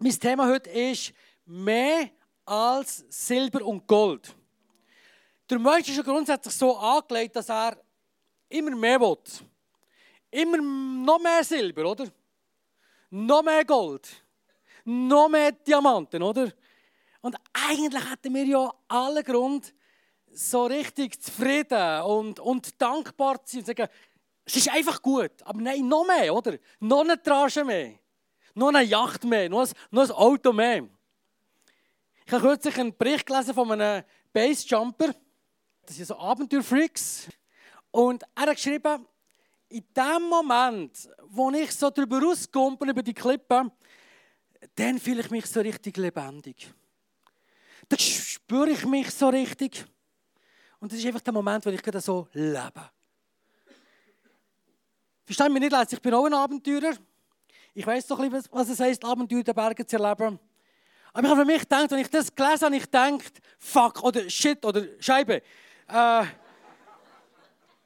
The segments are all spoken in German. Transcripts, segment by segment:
Mein Thema heute ist mehr als Silber und Gold. Der Mensch ist ja grundsätzlich so angelegt, dass er immer mehr will. Immer noch mehr Silber, oder? Noch mehr Gold. Noch mehr Diamanten, oder? Und eigentlich hätten wir ja alle Grund, so richtig zufrieden und, und dankbar zu sein und zu sagen, es ist einfach gut. Aber nein, noch mehr, oder? Noch eine Tranche mehr. Noch eine Yacht mehr. Noch ein, noch ein Auto mehr. Ich habe kürzlich einen Bericht gelesen von einem Basejumper. Das sind so Abenteuerfreaks. Und er hat geschrieben, in dem Moment, wo ich so darüber rauskumpel, über die Klippe, dann fühle ich mich so richtig lebendig. Dann spüre ich mich so richtig. Und das ist einfach der Moment, wo ich gerade so lebe. Verstehen mich nicht ich bin auch ein Abenteurer. Ich weiß doch ein was es heißt, Abenteuer der Berge zu erleben. Aber ich habe für mich gedacht, wenn ich das gelesen habe, ich denke, fuck oder shit oder Scheibe. Äh,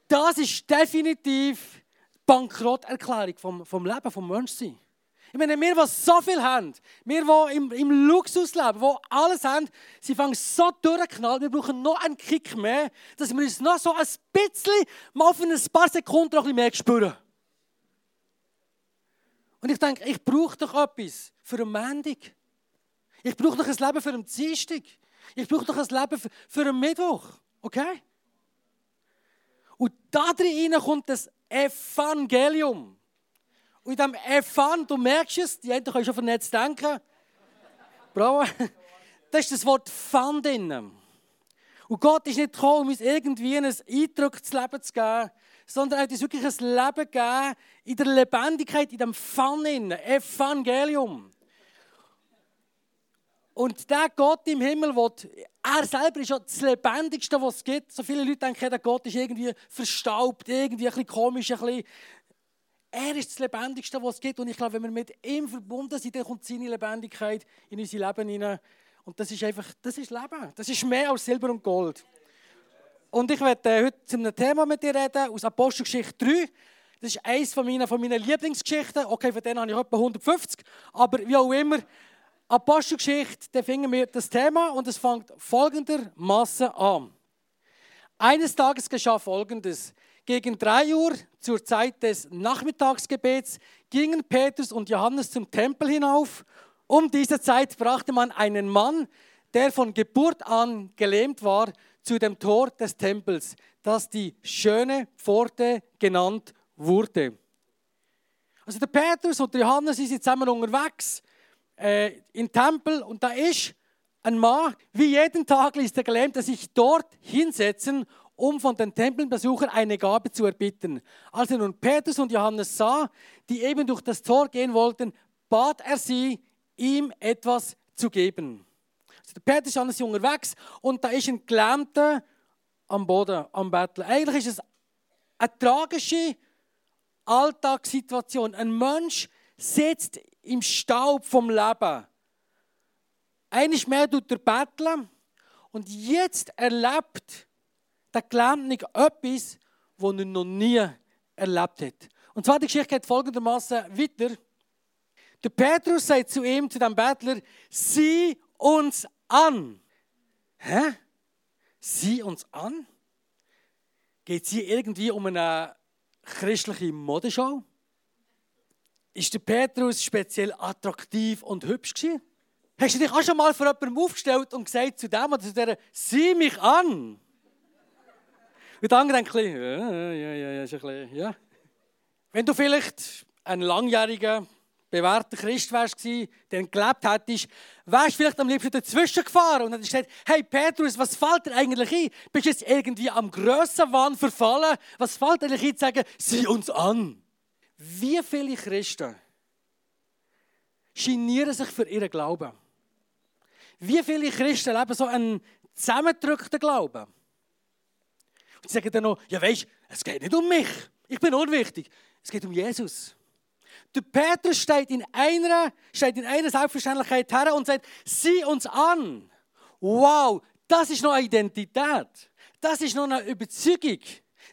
das ist definitiv Bankrotterklärung vom, vom Leben, vom Menschsein. Ich meine, wir, die so viel haben, wir, die im, im Luxus leben, die alles haben, sie fangen so durchknallen, wir brauchen noch einen Kick mehr, dass wir uns noch so ein bisschen, mal für ein paar Sekunden noch ein bisschen mehr spüren. Und ich denke, ich brauche doch etwas für eine Mendung. Ich brauche doch ein Leben für einen Dienstag. Ich brauche doch ein Leben für, für einen Mittwoch. Okay? Und da drin kommt das Evangelium. Und in diesem Evan, du merkst es, die einen können schon vernetzt denken. Bravo. Da ist das Wort Fan drin. Und Gott ist nicht gekommen, um uns irgendwie ein eindrücktes Leben zu geben, sondern er hat uns wirklich ein Leben gegeben in der Lebendigkeit, in dem Fan drin. Evangelium. Und der Gott im Himmel, will, er selber ist ja das Lebendigste, was es gibt. So viele Leute denken, der Gott ist irgendwie verstaubt, irgendwie ein bisschen komisch, ein bisschen. Er ist das Lebendigste, was es gibt. Und ich glaube, wenn wir mit ihm verbunden sind, dann kommt seine Lebendigkeit in unser Leben hinein. Und das ist einfach, das ist Leben. Das ist mehr als Silber und Gold. Und ich werde äh, heute zu einem Thema mit dir reden, aus Apostelgeschichte 3. Das ist eines von meinen, von meinen Lieblingsgeschichten. Okay, von denen habe ich etwa 150. Aber wie auch immer, Apostelgeschichte, da finden wir das Thema und es fängt folgendermaßen an. Eines Tages geschah Folgendes. Gegen drei Uhr zur Zeit des Nachmittagsgebets gingen Petrus und Johannes zum Tempel hinauf. Um diese Zeit brachte man einen Mann, der von Geburt an gelähmt war, zu dem Tor des Tempels, das die schöne Pforte genannt wurde. Also der Petrus und der Johannes sind zusammen unterwegs äh, im Tempel und da ist ein Mann, wie jeden Tag ließ der Gelähmte sich dort hinsetzen, um von den Tempelbesuchern eine Gabe zu erbitten. Als er nun Petrus und Johannes sah, die eben durch das Tor gehen wollten, bat er sie, ihm etwas zu geben. Also der und Johannes sind unterwegs und da ist ein Gelähmter am Boden, am Betteln. Eigentlich ist es eine tragische Alltagssituation. Ein Mensch sitzt im Staub vom Leben. Eines mehr tut er betteln und jetzt erlebt der Gelähmte etwas, was er noch nie erlebt hat. Und zwar die Geschichte geht folgendermaßen weiter. Der Petrus sagt zu ihm, zu dem Bettler, sieh uns an. Hä? Sieh uns an? Geht es hier irgendwie um eine christliche Modeschau? Ist der Petrus speziell attraktiv und hübsch gewesen? Hast du dich auch schon mal vor jemandem aufgestellt und gesagt zu dem oder zu der, sieh mich an? Und der andere denkt ja, ja, ja, ja, ja. Wenn du vielleicht ein langjähriger, bewährter Christ wärst, der gelebt hättest, wärst vielleicht am liebsten dazwischen gefahren und hättest gesagt, hey Petrus, was fällt dir eigentlich ein? Bist du jetzt irgendwie am Grössenwahn verfallen? Was fällt dir eigentlich ein, zu sagen, sieh uns an? Wie viele Christen genieren sich für ihren Glauben? Wie viele Christen leben so einen zusammengedrückten Glauben? Und sie sagen dann noch, ja weisst, es geht nicht um mich, ich bin unwichtig, es geht um Jesus. Der Petrus steht in einer, steht in einer Selbstverständlichkeit her und sagt, sieh uns an. Wow, das ist noch eine Identität. Das ist noch eine Überzeugung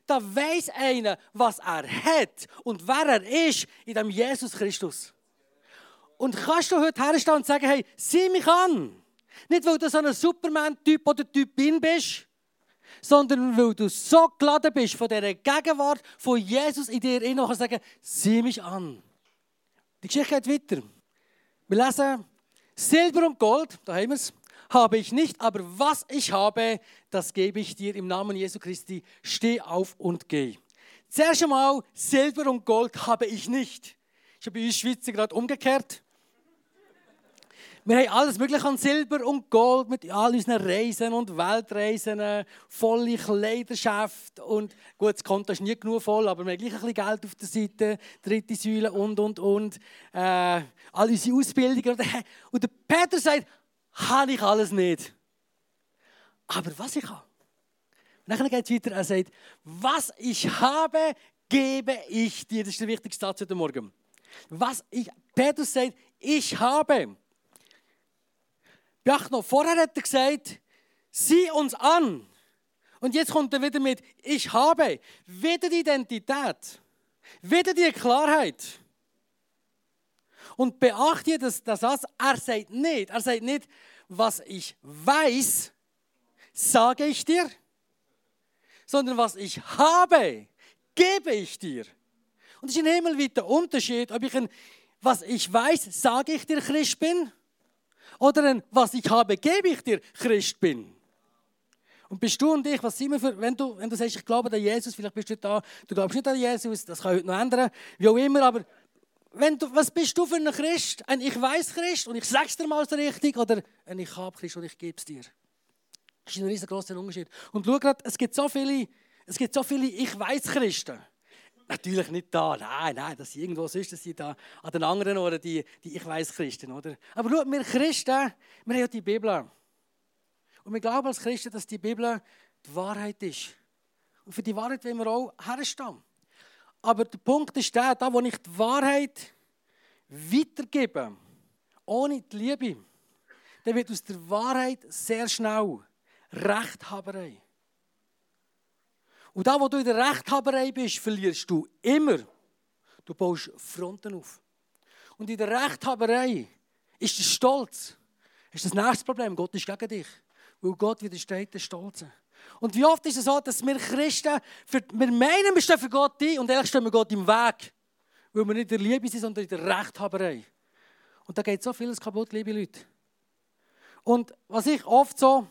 da weiß einer, was er hat und wer er ist in dem Jesus Christus. Und kannst du heute herstehen und sagen, hey, sieh mich an. Nicht, weil du so ein Superman-Typ oder Typin bist, sondern weil du so geladen bist von dieser Gegenwart von Jesus in dir, und sagen, sieh mich an. Die Geschichte geht weiter. Wir lesen, Silber und Gold, da haben wir es, habe ich nicht, aber was ich habe, das gebe ich dir im Namen Jesu Christi. Steh auf und geh. Zuerst einmal, Silber und Gold habe ich nicht. Ich bei uns Schweizer gerade umgekehrt. Wir haben alles Mögliche an Silber und Gold mit all unseren Reisen und Weltreisen, volle Kleiderschaft und gut, das Konto ist nie genug voll, aber wir haben gleich ein bisschen Geld auf der Seite, dritte Säule und, und, und. Äh, all unsere Ausbildungen. Und der Peter sagt, habe ich alles nicht. Aber was ich habe. Und dann geht es weiter, er sagt, was ich habe, gebe ich dir. Das ist der wichtigste Satz heute Morgen. Was ich, Petrus sagt, ich habe. Beacht noch, vorher hat er gesagt, sieh uns an. Und jetzt kommt er wieder mit, ich habe. Wieder die Identität. Wieder die Klarheit. Und beachte dass das Satz, er sagt nicht, er sagt nicht, was ich weiß, sage ich dir, sondern was ich habe, gebe ich dir. Und es ist ein himmelweiter Unterschied, ob ich ein, was ich weiß, sage ich dir Christ bin, oder ein, was ich habe, gebe ich dir Christ bin. Und bist du und ich, was sind wir für, wenn du, wenn du sagst, ich glaube an Jesus, vielleicht bist du da, du glaubst nicht an Jesus, das kann heute noch ändern, wie auch immer, aber wenn du, was bist du für ein Christ? Ein Ich weiß Christ und ich sag's dir mal so richtig oder ein Ich habe Christ und ich gebe es dir? Das ist ein riesengroßer Unterschied. Und schau gerade, es gibt so viele, es gibt so viele Ich weiß Christen. Natürlich nicht da, nein, nein, dass irgendwo ist, dass sie da an den anderen oder die, die Ich weiß Christen, oder? Aber schau, wir Christen, wir haben ja die Bibel. Und wir glauben als Christen, dass die Bibel die Wahrheit ist. Und für die Wahrheit wollen wir auch herstehen. Aber der Punkt ist der, da wo ich die Wahrheit weitergebe, ohne die Liebe, dann wird aus der Wahrheit sehr schnell Rechthaberei. Und da, wo du in der Rechthaberei bist, verlierst du immer. Du baust Fronten auf. Und in der Rechthaberei ist der Stolz. Das ist das nächste Problem. Gott ist gegen dich. Weil Gott widersteht den Stolzen. Und wie oft ist es so, dass wir Christen, für, wir meinen, wir stehen für Gott ein und ehrlich stehen wir Gott im Weg. Weil wir nicht in der Liebe sind, sondern in der Rechthaberei. Und da geht so vieles kaputt, liebe Leute. Und was ich oft so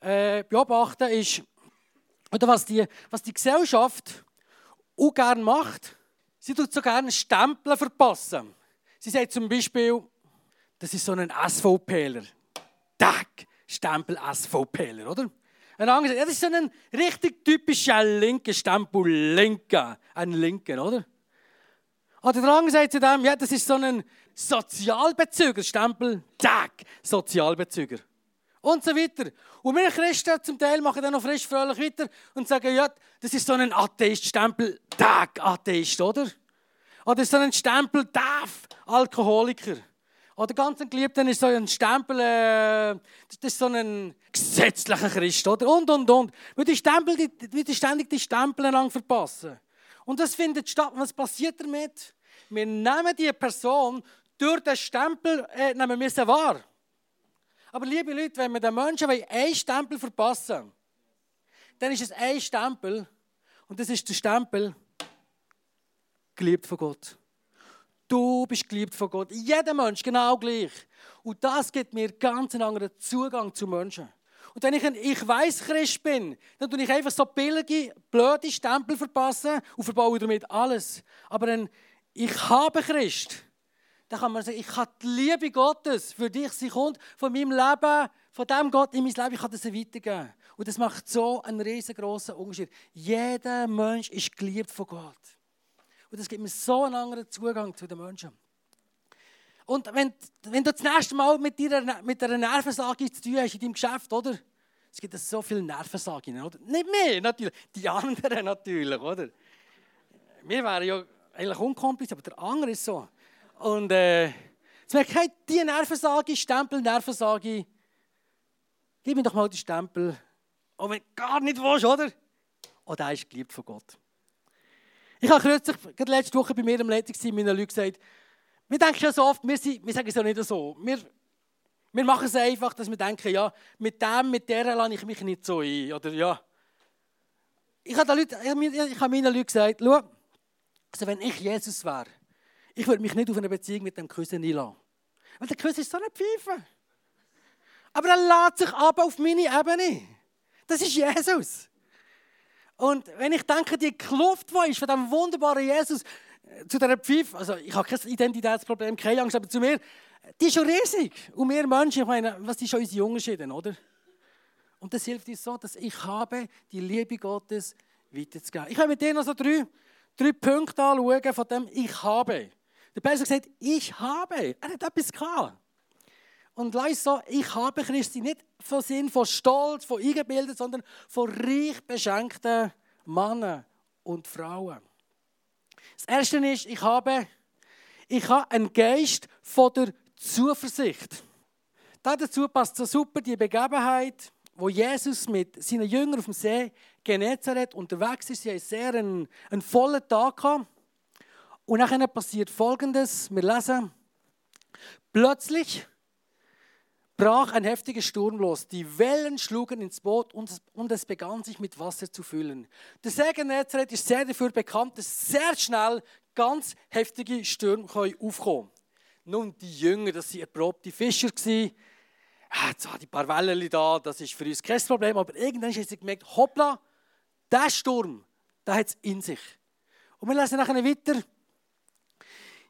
äh, beobachte, ist, oder was die, was die Gesellschaft auch gerne macht, sie tut so gerne Stempel verpassen. Sie sagt zum Beispiel, das ist so ein SVPler. Tag, Stempel SVPler, oder? Ein anderer ja, das ist so ein richtig typischer linker Stempel, linker, ein Linken, oder? Oder der andere sagt zu dem, ja, das ist so ein Sozialbezüger, Stempel, Tag, Sozialbezüger. Und so weiter. Und wir Christen zum Teil machen dann noch frisch fröhlich weiter und sagen, ja, das ist so ein Atheist-Stempel, Tag, Atheist, oder? Oder so ein Stempel, Tag, Alkoholiker. Oder ganz ein Geliebter ist so ein Stempel, äh, das ist so ein gesetzlicher Christ, oder? Und, und, und. Weil die Stempel, die, die ständig die Stempel lang verpassen. Und das findet statt. Was passiert damit? Wir nehmen die Person durch den Stempel, äh, nehmen wir sie wahr. Aber liebe Leute, wenn wir den Menschen einen Stempel verpassen, dann ist es ein Stempel und das ist der Stempel geliebt von Gott. Du bist geliebt von Gott. Jeder Mensch genau gleich. Und das gibt mir ganz einen anderen Zugang zu Menschen. Und wenn ich ein Ich weiß Christ bin, dann tue ich einfach so billige, blöde Stempel verpassen und verbaue damit alles. Aber ein Ich habe Christ, dann kann man sagen, ich kann die Liebe Gottes für dich, sie kommt von meinem Leben, von dem Gott in mein Leben, ich kann das weitergeben. Und das macht so einen riesengroßen Unterschied. Jeder Mensch ist geliebt von Gott. Und das gibt mir so einen anderen Zugang zu den Menschen. Und wenn, wenn du das nächste Mal mit, dir, mit einer Nervensage zu tun hast in deinem Geschäft, oder? Es gibt so viele Nervensagen, oder? Nicht mehr, natürlich. Die anderen natürlich, oder? Wir wären ja eigentlich unkompliziert, aber der andere ist so. Und äh, jetzt merke ich, hey, die Nervensage, Stempel, Nervensage, gib mir doch mal den Stempel. Und wenn du gar nicht willst, oder? Oh, der ist geliebt von Gott. Ich habe kürzlich, gerade letzte Woche bei mir im Leitungsteam meinen Leuten gesagt, Wir denken ja so oft, wir, sind, wir sagen es ja nicht so. Wir, wir machen es einfach, dass wir denken, ja, mit dem, mit der lasse ich mich nicht so ein. Oder ja. Ich habe, Leute, ich habe meinen Leuten gesagt, schau, also wenn ich Jesus wäre, ich würde mich nicht auf eine Beziehung mit dem Küssen einlassen. Weil der Küssen ist so eine Pfeife. Aber er lädt sich ab auf meine Ebene. Das ist Jesus. Und wenn ich denke, die Kluft, die ist von diesem wunderbaren Jesus zu dieser Pfeife, also ich habe kein Identitätsproblem, keine Angst, aber zu mir, die ist schon riesig. Und wir Menschen, ich meine, was ist unsere Unterschiede, oder? Und das hilft uns so, dass ich habe, die Liebe Gottes weiterzugeben. Ich habe mit dir noch so drei, drei Punkte anschauen von dem Ich habe. Der Petrus sagt, ich habe. Er hat etwas gehabt. Und lass so, ich habe Christi nicht von Sinn von Stolz, von eingebildet, sondern von reich beschenkten Männern und Frauen. Das Erste ist, ich habe, ich habe einen Geist von der Zuversicht. Dazu passt so super die Begebenheit, wo Jesus mit seinen Jüngern auf dem See Genezareth unterwegs ist. Sie haben sehr einen, einen vollen Tag gehabt. Und nachher passiert Folgendes. Wir lesen, plötzlich brach ein heftiger Sturm los. Die Wellen schlugen ins Boot und es, begann sich mit Wasser zu füllen. Der See Genezareth ist sehr dafür bekannt, dass sehr schnell ganz heftige Stürme aufkommen können. Nun, die Jünger, das waren erprobte Fischer. Ah, jetzt haben die paar Wellen da, das ist für uns kein Problem. Aber irgendwann haben sie gemerkt, hoppla, der Sturm, der hat es in sich. Und wir lesen nachher weiter.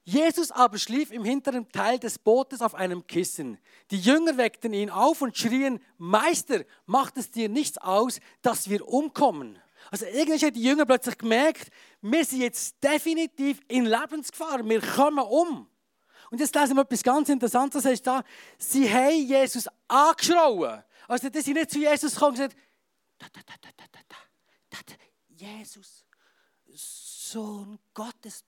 Jesus aber schlief im hinteren Teil des Bootes auf einem Kissen. Die Jünger weckten ihn auf und schrien, Meister, macht es dir nichts aus, dass wir umkommen? Also irgendwann haben die Jünger plötzlich gemerkt, wir sind jetzt definitiv in Lebensgefahr, wir kommen um. Und jetzt lesen wir etwas ganz Interessantes, das heißt da, sie haben Jesus angeschrauen. Also dass sie nicht zu Jesus gekommen und gesagt, da, da, da, da, da, da, da, Jesus, Sohn Gottes,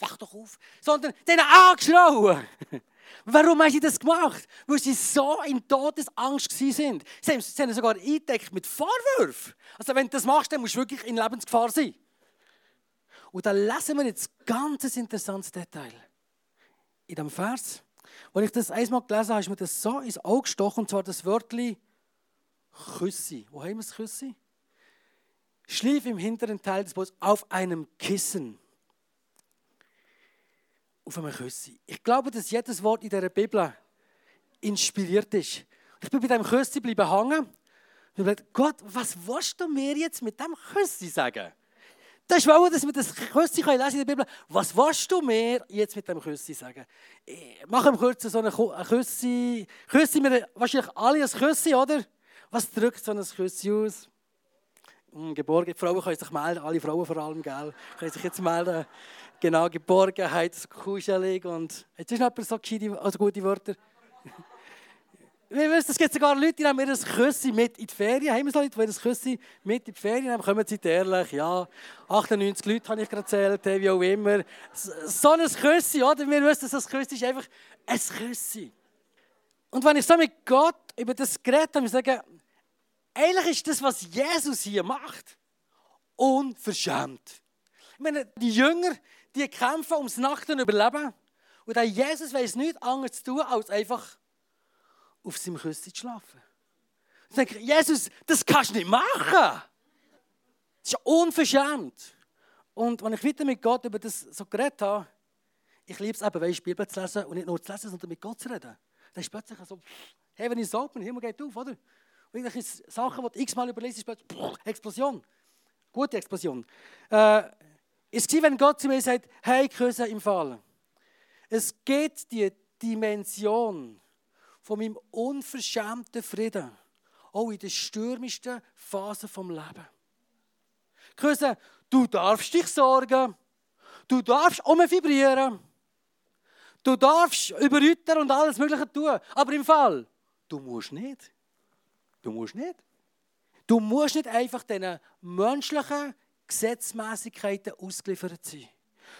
wach doch auf, sondern denen angeschrauen. Warum haben sie das gemacht? Weil sie so in Todesangst sind. Sie haben, sie haben sogar eingedeckt mit Vorwürfen. Also wenn du das machst, dann musst du wirklich in Lebensgefahr sein. Und da lesen wir jetzt ein ganz interessantes Detail in dem Vers. Als ich das einmal gelesen habe, ist mir das so ins Auge gestochen, und zwar das Wörtchen Küssi. Wo haben wir das Küssi? Schlief im hinteren Teil des Boots auf einem Kissen. Auf einem Küssi. Ich glaube, dass jedes Wort in der Bibel inspiriert ist. Ich bin bei diesem Küssi bleiben hängen. Und ich Gott, was willst du mir jetzt mit diesem Küssi sagen? Das ist wohl, dass wir das Küssi lesen in der Bibel. Was willst du mir jetzt mit dem Küssi sagen? Ich mache im Kurzen so ein Küssi. Küssi wir wahrscheinlich alle ein Küssi, oder? Was drückt so ein Küssi aus? Hm, Geborgen. Frauen können sich melden, alle Frauen vor allem, gell? Können sich jetzt melden. Genau, Geborgenheit, kuschelig und... Jetzt ist noch jemand so gescheite, also gute Wörter. Wir wissen, es gibt sogar Leute, die nehmen ihr Küssi mit in die Ferien. Haben wir so Leute, die ihr Küssi mit in die Ferien nehmen? Kommen Sie ehrlich? Ja, 98 Leute habe ich gerade erzählt, wie auch immer. So ein Küssi, oder? Wir wissen, dass ein Küssi ist einfach ein Küssi. Und wenn ich so mit Gott über das geredet habe, ich sage, eigentlich ist das, was Jesus hier macht, unverschämt. Ich meine, die Jünger, die kämpfen ums Nachten überleben. Und der Jesus weiß nichts anderes zu tun, als einfach auf seinem Küsschen zu schlafen. Ich denke, Jesus, das kannst du nicht machen. Das ist unverschämt. Und wenn ich weiter mit Gott über das so geredet habe, ich liebe es eben, weißt, die Bibel zu lesen und nicht nur zu lesen, sondern mit Gott zu reden. Dann ist plötzlich so, Heaven is open, Himmel geht auf, oder? Und irgendwelche Sachen, die du x-mal überliest, ist plötzlich, Explosion. Gute Explosion. Äh, es war, wenn Gott zu mir sagt, hey, Küsse im Fall. Es geht die Dimension von meinem unverschämten Frieden, auch in den stürmischsten Phasen vom Leben. Küsse, du darfst dich sorgen, du darfst umvibrieren, du darfst überrüttern und alles Mögliche tun, aber im Fall, du musst nicht. Du musst nicht. Du musst nicht einfach diesen menschlichen Gesetzmäßigkeiten ausgeliefert sein,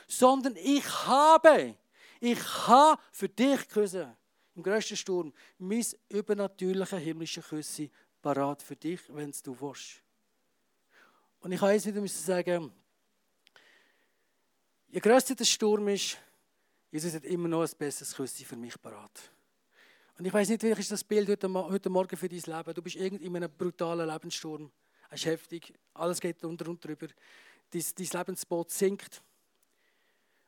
sondern ich habe, ich habe für dich küssen im größten Sturm, mein übernatürliche himmlische Küsse parat für dich, wenn du willst. Und ich jetzt wieder sagen, je größer der Sturm ist, Jesus hat immer noch ein besseres Küsschen für mich parat. Und ich weiß nicht, welches ist das Bild heute, heute Morgen für dein Leben. Du bist irgendwie in einem brutalen Lebenssturm. Es ist heftig, alles geht unter und drüber. Dein, dein Lebensboot sinkt.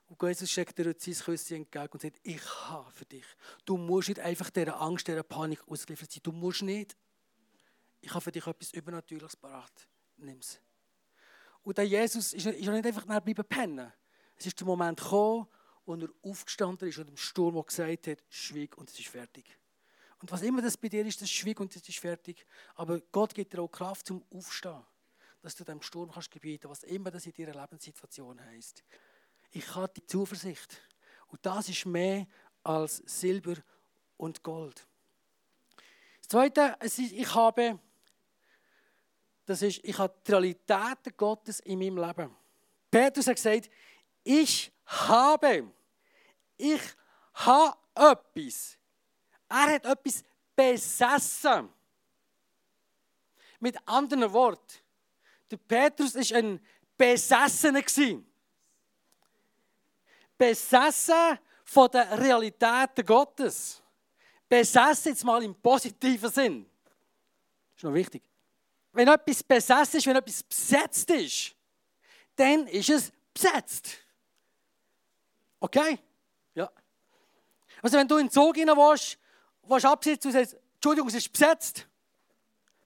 Und Jesus steckt dir sein Küsschen entgegen und sagt, ich habe für dich. Du musst nicht einfach dieser Angst, dieser Panik ausgeliefert sein. Du musst nicht. Ich habe für dich etwas Übernatürliches parat. Nimm es. Und der Jesus ist nicht einfach bleiben pennen. Es ist der Moment gekommen, wo er aufgestanden ist und im Sturm gesagt hat, schwieg und es ist fertig. Und was immer das bei dir ist, das schwieg und es ist fertig. Aber Gott gibt dir auch Kraft zum Aufstehen, dass du dem Sturm kannst gebieten, was immer das in deiner Lebenssituation heißt. Ich habe die Zuversicht. Und das ist mehr als Silber und Gold. Das Zweite, ist, ich habe, das ist, ich habe die Realitäten Gottes in meinem Leben. Petrus hat gesagt, ich habe. Ich habe etwas. Er hat etwas besessen. Mit anderen Worten, der Petrus war ein Besessener. Besessen von den Realitäten Gottes. Besessen jetzt mal im positiven Sinn. Das ist noch wichtig. Wenn etwas besessen ist, wenn etwas besetzt ist, dann ist es besetzt. Okay? Ja. Also wenn du in den Zug rein willst, willst absitzen und sagst, Entschuldigung, es ist besetzt,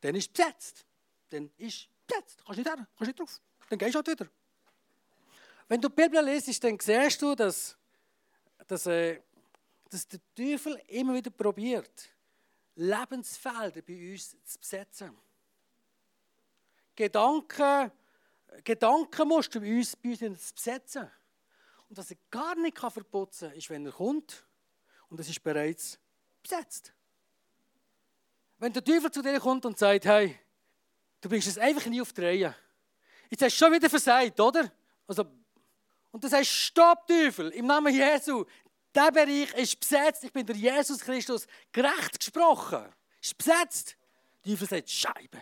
dann ist es besetzt. Dann ist es besetzt. Kannst nicht her, kannst nicht drauf. Dann gehst du halt wieder. Wenn du die Bibel liest, dann siehst du, dass, dass, äh, dass der Teufel immer wieder probiert, Lebensfelder bei uns zu besetzen. Gedanken, Gedankenmuster bei uns, bei uns zu besetzen. Und was er gar nicht verputzen kann, ist, wenn er kommt und es ist bereits besetzt. Wenn der Teufel zu dir kommt und sagt, hey, du bringst es einfach nie auf die Reihe. Jetzt hast du schon wieder versagt, oder? Also, und du sagst, stopp Teufel, im Namen Jesu, der Bereich ist besetzt, ich bin der Jesus Christus, gerecht gesprochen, ist besetzt. Der Teufel sagt, Scheibe.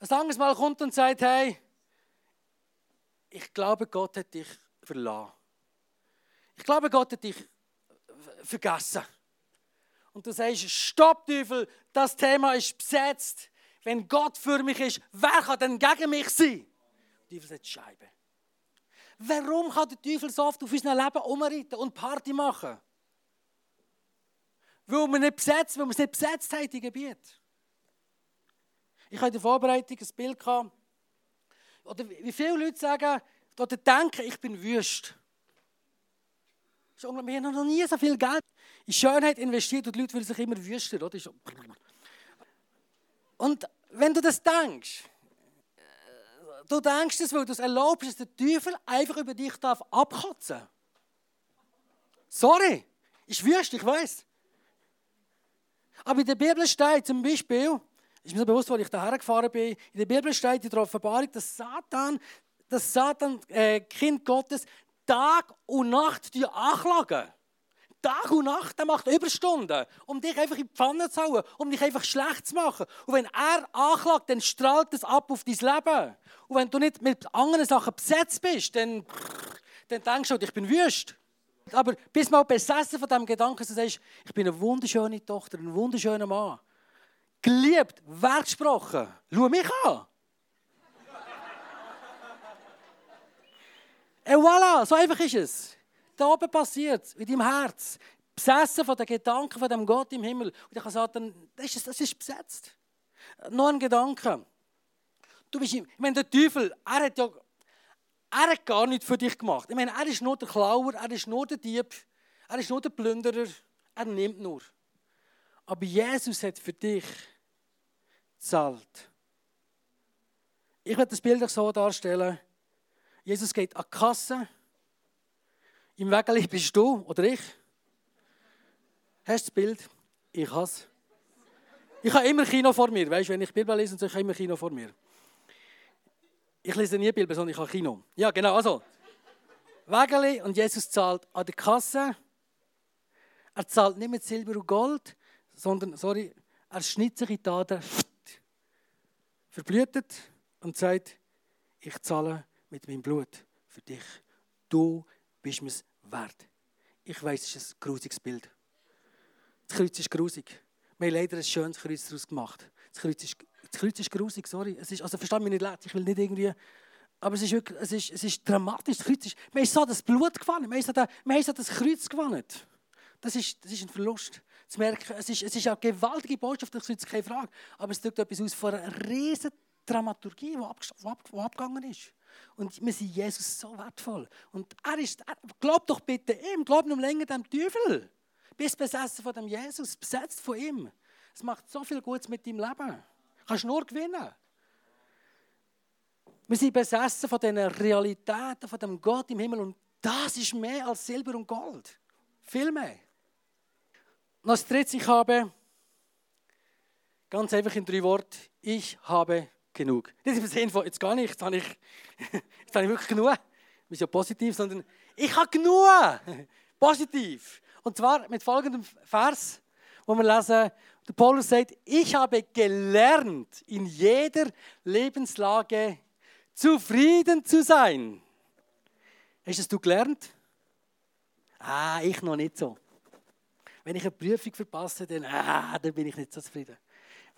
Ein anderes Mal kommt und sagt, hey, ich glaube, Gott hat dich verlassen. Ich glaube, Gott hat dich vergessen. Und du sagst, stopp Teufel, das Thema ist besetzt. Wenn Gott für mich ist, wer kann denn gegen mich sein? Der Teufel sagt, Scheibe. Warum kann der Teufel so oft auf unser Leben umreiten und Party machen? Weil wir nicht besetzt, weil wir es nicht besetzt haben, die Gebiet. Ich hatte in der Vorbereitung ein Bild gehabt, oder wie viele Leute sagen oder denken, ich bin wüst. Wir haben noch nie so viel Geld in Schönheit investiert und die Leute fühlen sich immer wüster. Oder? Und wenn du das denkst, du denkst es, weil du es erlaubst, dass der Teufel einfach über dich darf abkotzen Sorry, ist wüst, ich weiß. Aber in der Bibel steht zum Beispiel, ist mir so bewusst, als ich daher gefahren bin, in der Bibel steht in der Offenbarung, dass Satan, dass Satan, äh, Kind Gottes, Tag und Nacht die anklagen. Tag und Nacht, er macht Überstunden, um dich einfach in die Pfanne zu hauen, um dich einfach schlecht zu machen. Und wenn er anklagt, dann strahlt es ab auf dein Leben. Und wenn du nicht mit anderen Sachen besetzt bist, dann, dann denkst du, ich bin wüst. Aber bist mal besessen von diesem Gedanken, dass du sagst, ich bin eine wunderschöne Tochter, ein wunderschöner Mann. Geliebt, wertgesprochen. Schau mich an. Et voilà, so einfach ist es. Da oben passiert in deinem Herz. Besessen von den Gedanken von dem Gott im Himmel. Und ich kann sagen, das ist, das ist besetzt. Noch ein Gedanke. Du bist, ich meine, der Teufel, er hat ja er hat gar nichts für dich gemacht. Ich meine, er ist nur der Klauer, er ist nur der Dieb, er ist nur der Plünderer, er nimmt nur. Aber Jesus hat für dich zahlt. Ich werde das Bild so darstellen. Jesus geht an die Kasse. Im Wägeli bist du oder ich. Hast du das Bild? Ich habe es. Ich habe immer Kino vor mir. Weißt du, wenn ich Bibel lese, ich habe immer Kino vor mir. Ich lese nie Bibel, sondern ich habe Kino. Ja, genau. Also, Wägeli und Jesus zahlt an der Kasse. Er zahlt nicht mit Silber und Gold, sondern, sorry, er schnitzt sich in die Taten, verblühtet und sagt, ich zahle mit meinem Blut für dich. Du bist mir's wert. Ich weiß, es ist ein grusiges Bild. Das Kreuz ist grusig. Wir haben leider ein schönes Kreuz daraus gemacht. Das Kreuz ist, das Kreuz ist grusig, sorry. Es ist, also verstehe mich nicht leid, ich will nicht irgendwie... Aber es ist wirklich, es ist, es ist dramatisch. Das Kreuz ist, wir haben so das Blut gewonnen, wir haben so, das, Kreuz gewonnen. Das ist, das ist ein Verlust. Zu merken, es ist, es ist eine gewaltige Botschaft, das ist keine Frage. Aber es drückt etwas aus von einer riesen Dramaturgie, die, ab, ab, abgegangen ist. Und wir sind Jesus so wertvoll. Und er ist, er, glaub doch bitte ihm, glaub noch länger dem Teufel. Bist besessen von dem Jesus, besetzt von ihm. Es macht so viel Gutes mit deinem Leben. Kannst nur gewinnen. Wir sind besessen von diesen Realitäten, von dem Gott im Himmel. Und das ist mehr als Silber und Gold. Viel mehr. Und als drittes, ich habe, ganz einfach in drei Worten, ich habe genug. Nicht im Sinne von, jetzt gar nicht, jetzt habe ich, jetzt habe ich wirklich genug. Das ist ja positiv, sondern ich habe genug. Positiv. Und zwar mit folgendem Vers, wo wir lesen, der Paulus sagt, ich habe gelernt, in jeder Lebenslage zufrieden zu sein. Hast du gelernt? Ah, ich noch nicht so. Wenn ich eine Prüfung verpasse, dann, ah, dann bin ich nicht so zufrieden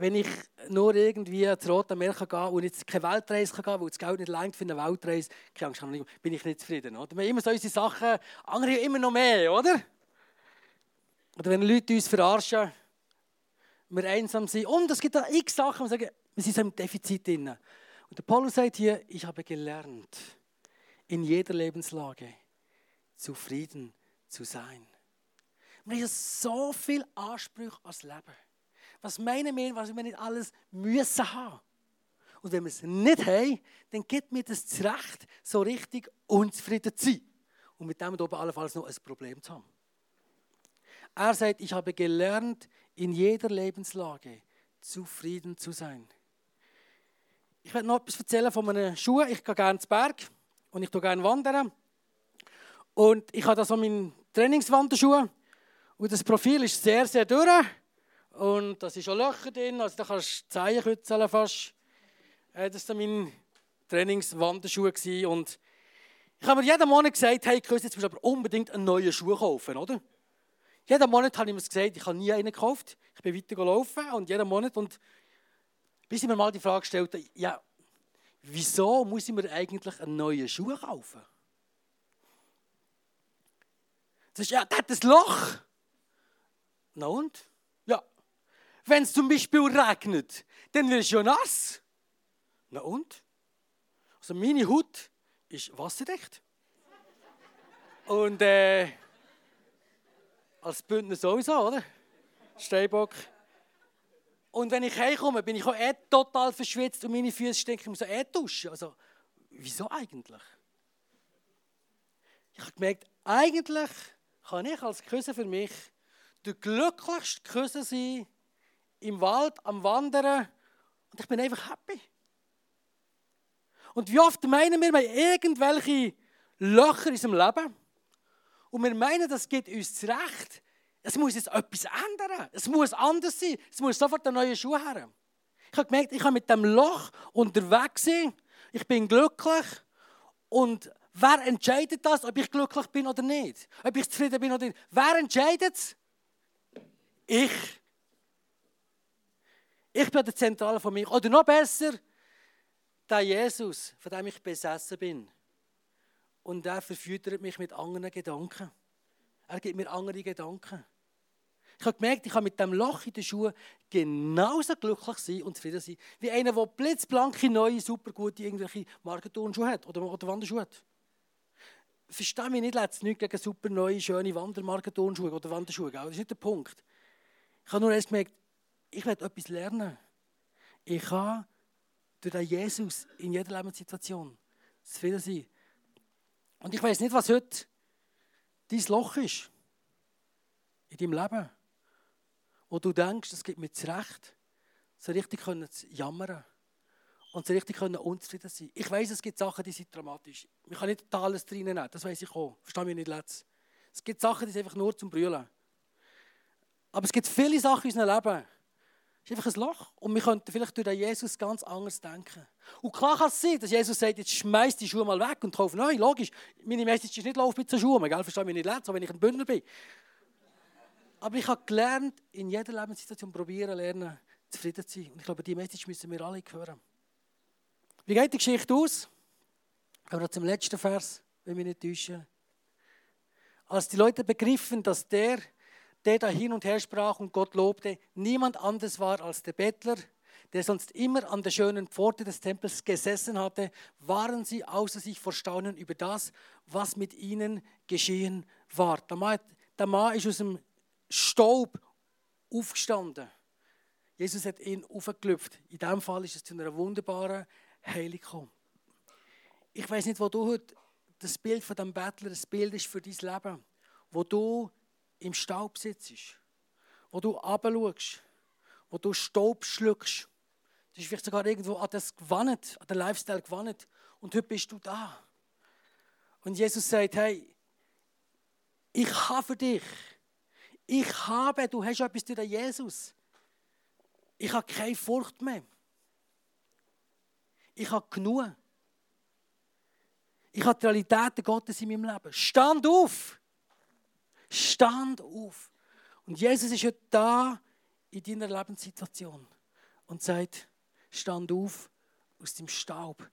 wenn ich nur irgendwie zu Meer gehe und jetzt keine Weltreise kann gehen weil das Geld nicht langt für eine Weltreise, keine Angst, bin ich nicht zufrieden. Oder? Wir haben immer so unsere Sachen, andere immer noch mehr, oder? Oder wenn Leute uns verarschen, wir einsam sind. Und es gibt da x Sachen, wir sagen, wir sind so im Defizit drin. Und der Paulus sagt hier, ich habe gelernt, in jeder Lebenslage zufrieden zu sein. Wir haben so viel Anspruch ans Leben. Was meinen wir, was wir nicht alles müssen haben? Und wenn wir es nicht haben, dann gibt mir das Recht, so richtig unzufrieden zu sein. Und mit dem oben allenfalls noch ein Problem zu haben. Er sagt, ich habe gelernt, in jeder Lebenslage zufrieden zu sein. Ich werde noch etwas erzählen von meinen Schuhen. Ich gehe gerne ins Berg und ich gehe gerne wandern. Und ich habe da so meine Trainingswanderschuhe. Und das Profil ist sehr, sehr dürr. Und da sind schon Löcher drin, also da kannst du Zehen kützeln fast. Äh, das war mein Trainingswanderschuh. Und ich habe mir jeden Monat gesagt, hey Chris, jetzt musst du aber unbedingt einen neuen Schuh kaufen, oder? Jeden Monat habe ich mir gesagt, ich habe nie einen gekauft. Ich bin weiter und jeden Monat. Und bis ich mir mal die Frage stellte, ja, wieso muss ich mir eigentlich einen neuen Schuh kaufen? Das ist, ja, der hat ein Loch. Na und? Wenn es zum Beispiel regnet, dann wirst du ja nass. Na und? Also meine Haut ist wasserdicht. Und äh, als Bündner sowieso, oder? Steinbock. Und wenn ich heimkomme, bin ich auch eh total verschwitzt und meine Füße stinken. Ich muss eh duschen. Also, wieso eigentlich? Ich habe gemerkt, eigentlich kann ich als Küsse für mich der glücklichste Küsse sein, im Wald am Wandern und ich bin einfach happy. Und wie oft meinen wir, wir haben irgendwelche Löcher in unserem Leben und wir meinen, das geht uns zurecht. Es muss jetzt etwas ändern. Es muss anders sein. Es muss sofort ein neuer Schuh her. Ich habe gemerkt, ich kann mit dem Loch unterwegs sein. Ich bin glücklich. Und wer entscheidet das, ob ich glücklich bin oder nicht? Ob ich zufrieden bin oder nicht? Wer entscheidet es? Ich. Ich bin der Zentrale von mir. Oder noch besser, der Jesus, von dem ich besessen bin. Und der verfüttert mich mit anderen Gedanken. Er gibt mir andere Gedanken. Ich habe gemerkt, ich kann mit dem Loch in den Schuhen genauso glücklich sein und zufrieden sein, wie einer, der blitzblanke, neue, super gute irgendwelche Markenturnschuhe hat oder, oder Wanderschuhe hat. Verstehe mich nicht, letztes nichts gegen super neue, schöne Wandermarkenturnschuhe oder Wanderschuhe. Das ist nicht der Punkt. Ich habe nur erst gemerkt, ich werde etwas lernen. Ich kann durch den Jesus in jeder Lebenssituation zufrieden sein. Und ich weiß nicht, was heute dein Loch ist in deinem Leben, wo du denkst, es gibt mir das Recht, so richtig können zu jammern und so richtig können unzufrieden sein. Ich weiß, es gibt Sachen, die sind dramatisch. Ich kann nicht alles drinnen nehmen, das weiß ich auch. Verstehe mich nicht letzt. Es gibt Sachen, die sind einfach nur zum Brüllen. Aber es gibt viele Sachen in unserem Leben, ist einfach ein Loch. Und wir könnten vielleicht durch den Jesus ganz anders denken. Und klar kann es sein, dass Jesus sagt, jetzt schmeiß die Schuhe mal weg und kauf neu. Logisch, meine Message ist nicht lauf mit so Schuhen, gell? verstehe mich nicht leid, so wenn ich ein Bündner bin. Aber ich habe gelernt, in jeder Lebenssituation probieren, lernen, zufrieden zu sein. Und ich glaube, diese Message müssen wir alle hören. Wie geht die Geschichte aus? Kommen wir zum letzten Vers, wenn wir nicht täuschen. Als die Leute begriffen, dass der, der da hin und her sprach und Gott lobte, niemand anderes war als der Bettler, der sonst immer an der schönen Pforte des Tempels gesessen hatte, waren sie außer sich vor Staunen über das, was mit ihnen geschehen war. Der Mann, der Mann ist aus dem Staub aufgestanden. Jesus hat ihn aufgeklüpft. In diesem Fall ist es zu einer wunderbaren Heilung gekommen. Ich weiß nicht, wo du heute das Bild von dem Bettler, das Bild ist für dein Leben, wo du im Staub sitzt, wo du runterschaust, wo du Staub schluckst. Das ist vielleicht sogar irgendwo an das gewannet, an den Lifestyle gewannet. Und heute bist du da. Und Jesus sagt, hey, ich habe für dich. Ich habe, du hast etwas zu Jesus. Ich habe keine Furcht mehr. Ich habe genug. Ich habe die Realität Gottes in meinem Leben. Stand auf! Stand auf! Und Jesus ist heute da in deiner Lebenssituation und sagt, stand auf aus dem Staub.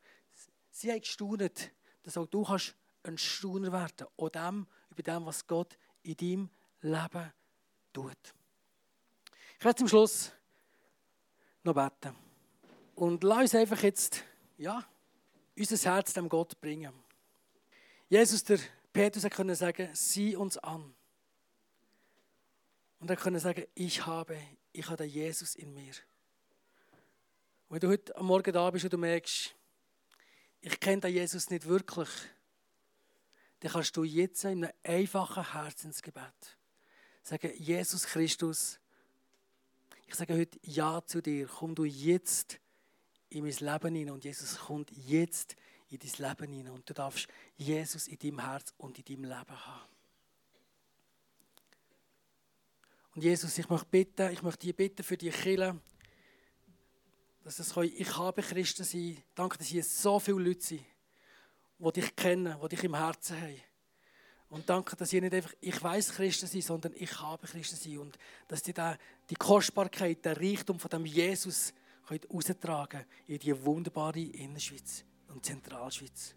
Sie haben gestaunt, dass auch du kannst ein Stauner werden auch dem, über dem, was Gott in deinem Leben tut. Ich werde zum Schluss noch beten. Und lass uns einfach jetzt, ja, unser Herz dem Gott bringen. Jesus, der Petrus, konnte sagen, sieh uns an. Und er konnte sagen, ich habe, ich habe den Jesus in mir. Und wenn du heute am Morgen da bist und du merkst, ich kenne den Jesus nicht wirklich, dann kannst du jetzt in einem einfachen Herzensgebet sagen, Jesus Christus, ich sage heute Ja zu dir. Komm du jetzt in mein Leben hinein und Jesus kommt jetzt in dein Leben hinein und du darfst Jesus in deinem Herz und in deinem Leben haben. Und Jesus, ich möchte bitten, ich möchte dich bitten für die Kirche, dass es ich habe Christen sein. Danke, dass hier so viele Leute sind, die dich kennen, die dich im Herzen haben. Und danke, dass ihr nicht einfach, ich weiß Christen sind, sondern ich habe Christen sind. Und dass ihr die Kostbarkeit, der Reichtum von dem Jesus könnt austragen in die wunderbare Innerschweiz und Zentralschweiz.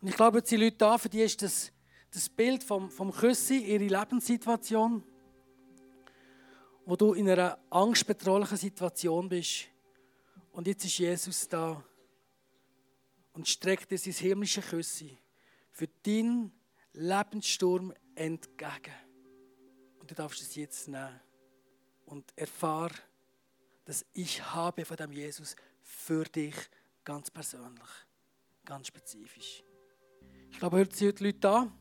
Und ich glaube, die Leute da, für die ist das, das Bild vom, vom Küssi, ihre Lebenssituation, wo du in einer angstbedrohlichen Situation bist. Und jetzt ist Jesus da und streckt dir sein himmlische Küssi für deinen Lebenssturm entgegen. Und du darfst es jetzt nehmen und erfahr, dass ich habe von dem Jesus für dich ganz persönlich, ganz spezifisch. Ich glaube, heute sind die Leute da.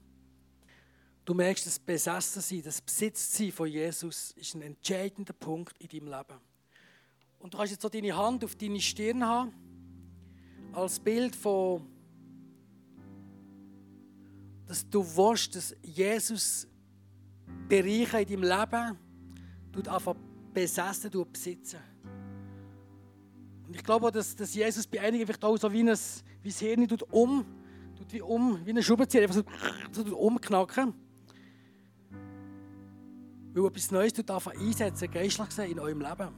Du merkst, das Besessensein, das Besitzsein von Jesus ist ein entscheidender Punkt in deinem Leben. Und du kannst jetzt so deine Hand auf deine Stirn haben, als Bild von dass du willst, dass Jesus Bereiche in deinem Leben tut einfach besessen, tut besitzen. Und ich glaube dass, dass Jesus bei einigen vielleicht auch so wie ein, wie ein Hirn tut um, tut wie um, wie eine Schraubenzieher, einfach so, so umknacken. Weil etwas Neues tut einsetzen, geistlich gesehen, in eurem Leben.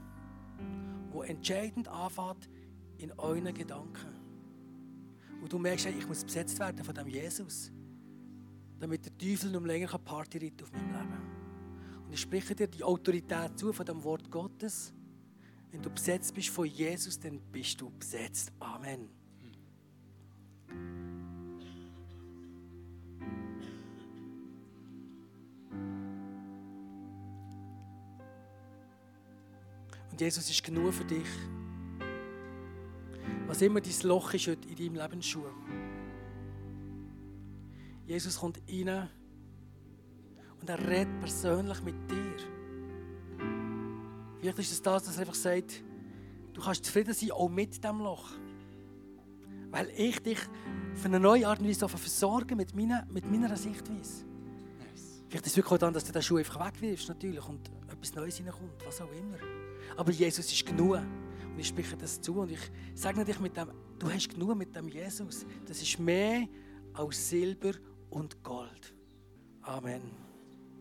Wo entscheidend anfängt in euren Gedanken. Und du merkst, ich muss besetzt werden von dem Jesus damit der Teufel noch länger Party reiten auf meinem Leben. Und ich spreche dir die Autorität zu von dem Wort Gottes. Wenn du besetzt bist von Jesus, dann bist du besetzt. Amen. Jesus ist genug für dich. Was immer dein Loch ist heute in deinem Lebensschuh. Jesus kommt rein und er redet persönlich mit dir. Vielleicht ist es das, dass er einfach sagt, du kannst zufrieden sein, auch mit diesem Loch. Weil ich dich für eine neue Art und Weise versorgen mit meiner, mit meiner Sichtweise. Vielleicht ist es wirklich auch dann, dass du den Schuh einfach wegwirfst, natürlich, und etwas Neues hineinkommt, was auch immer. Aber Jesus ist genug. Und ich spreche das zu und ich sage dich mit dem, du hast genug mit dem Jesus. Das ist mehr als Silber und Gold. Amen.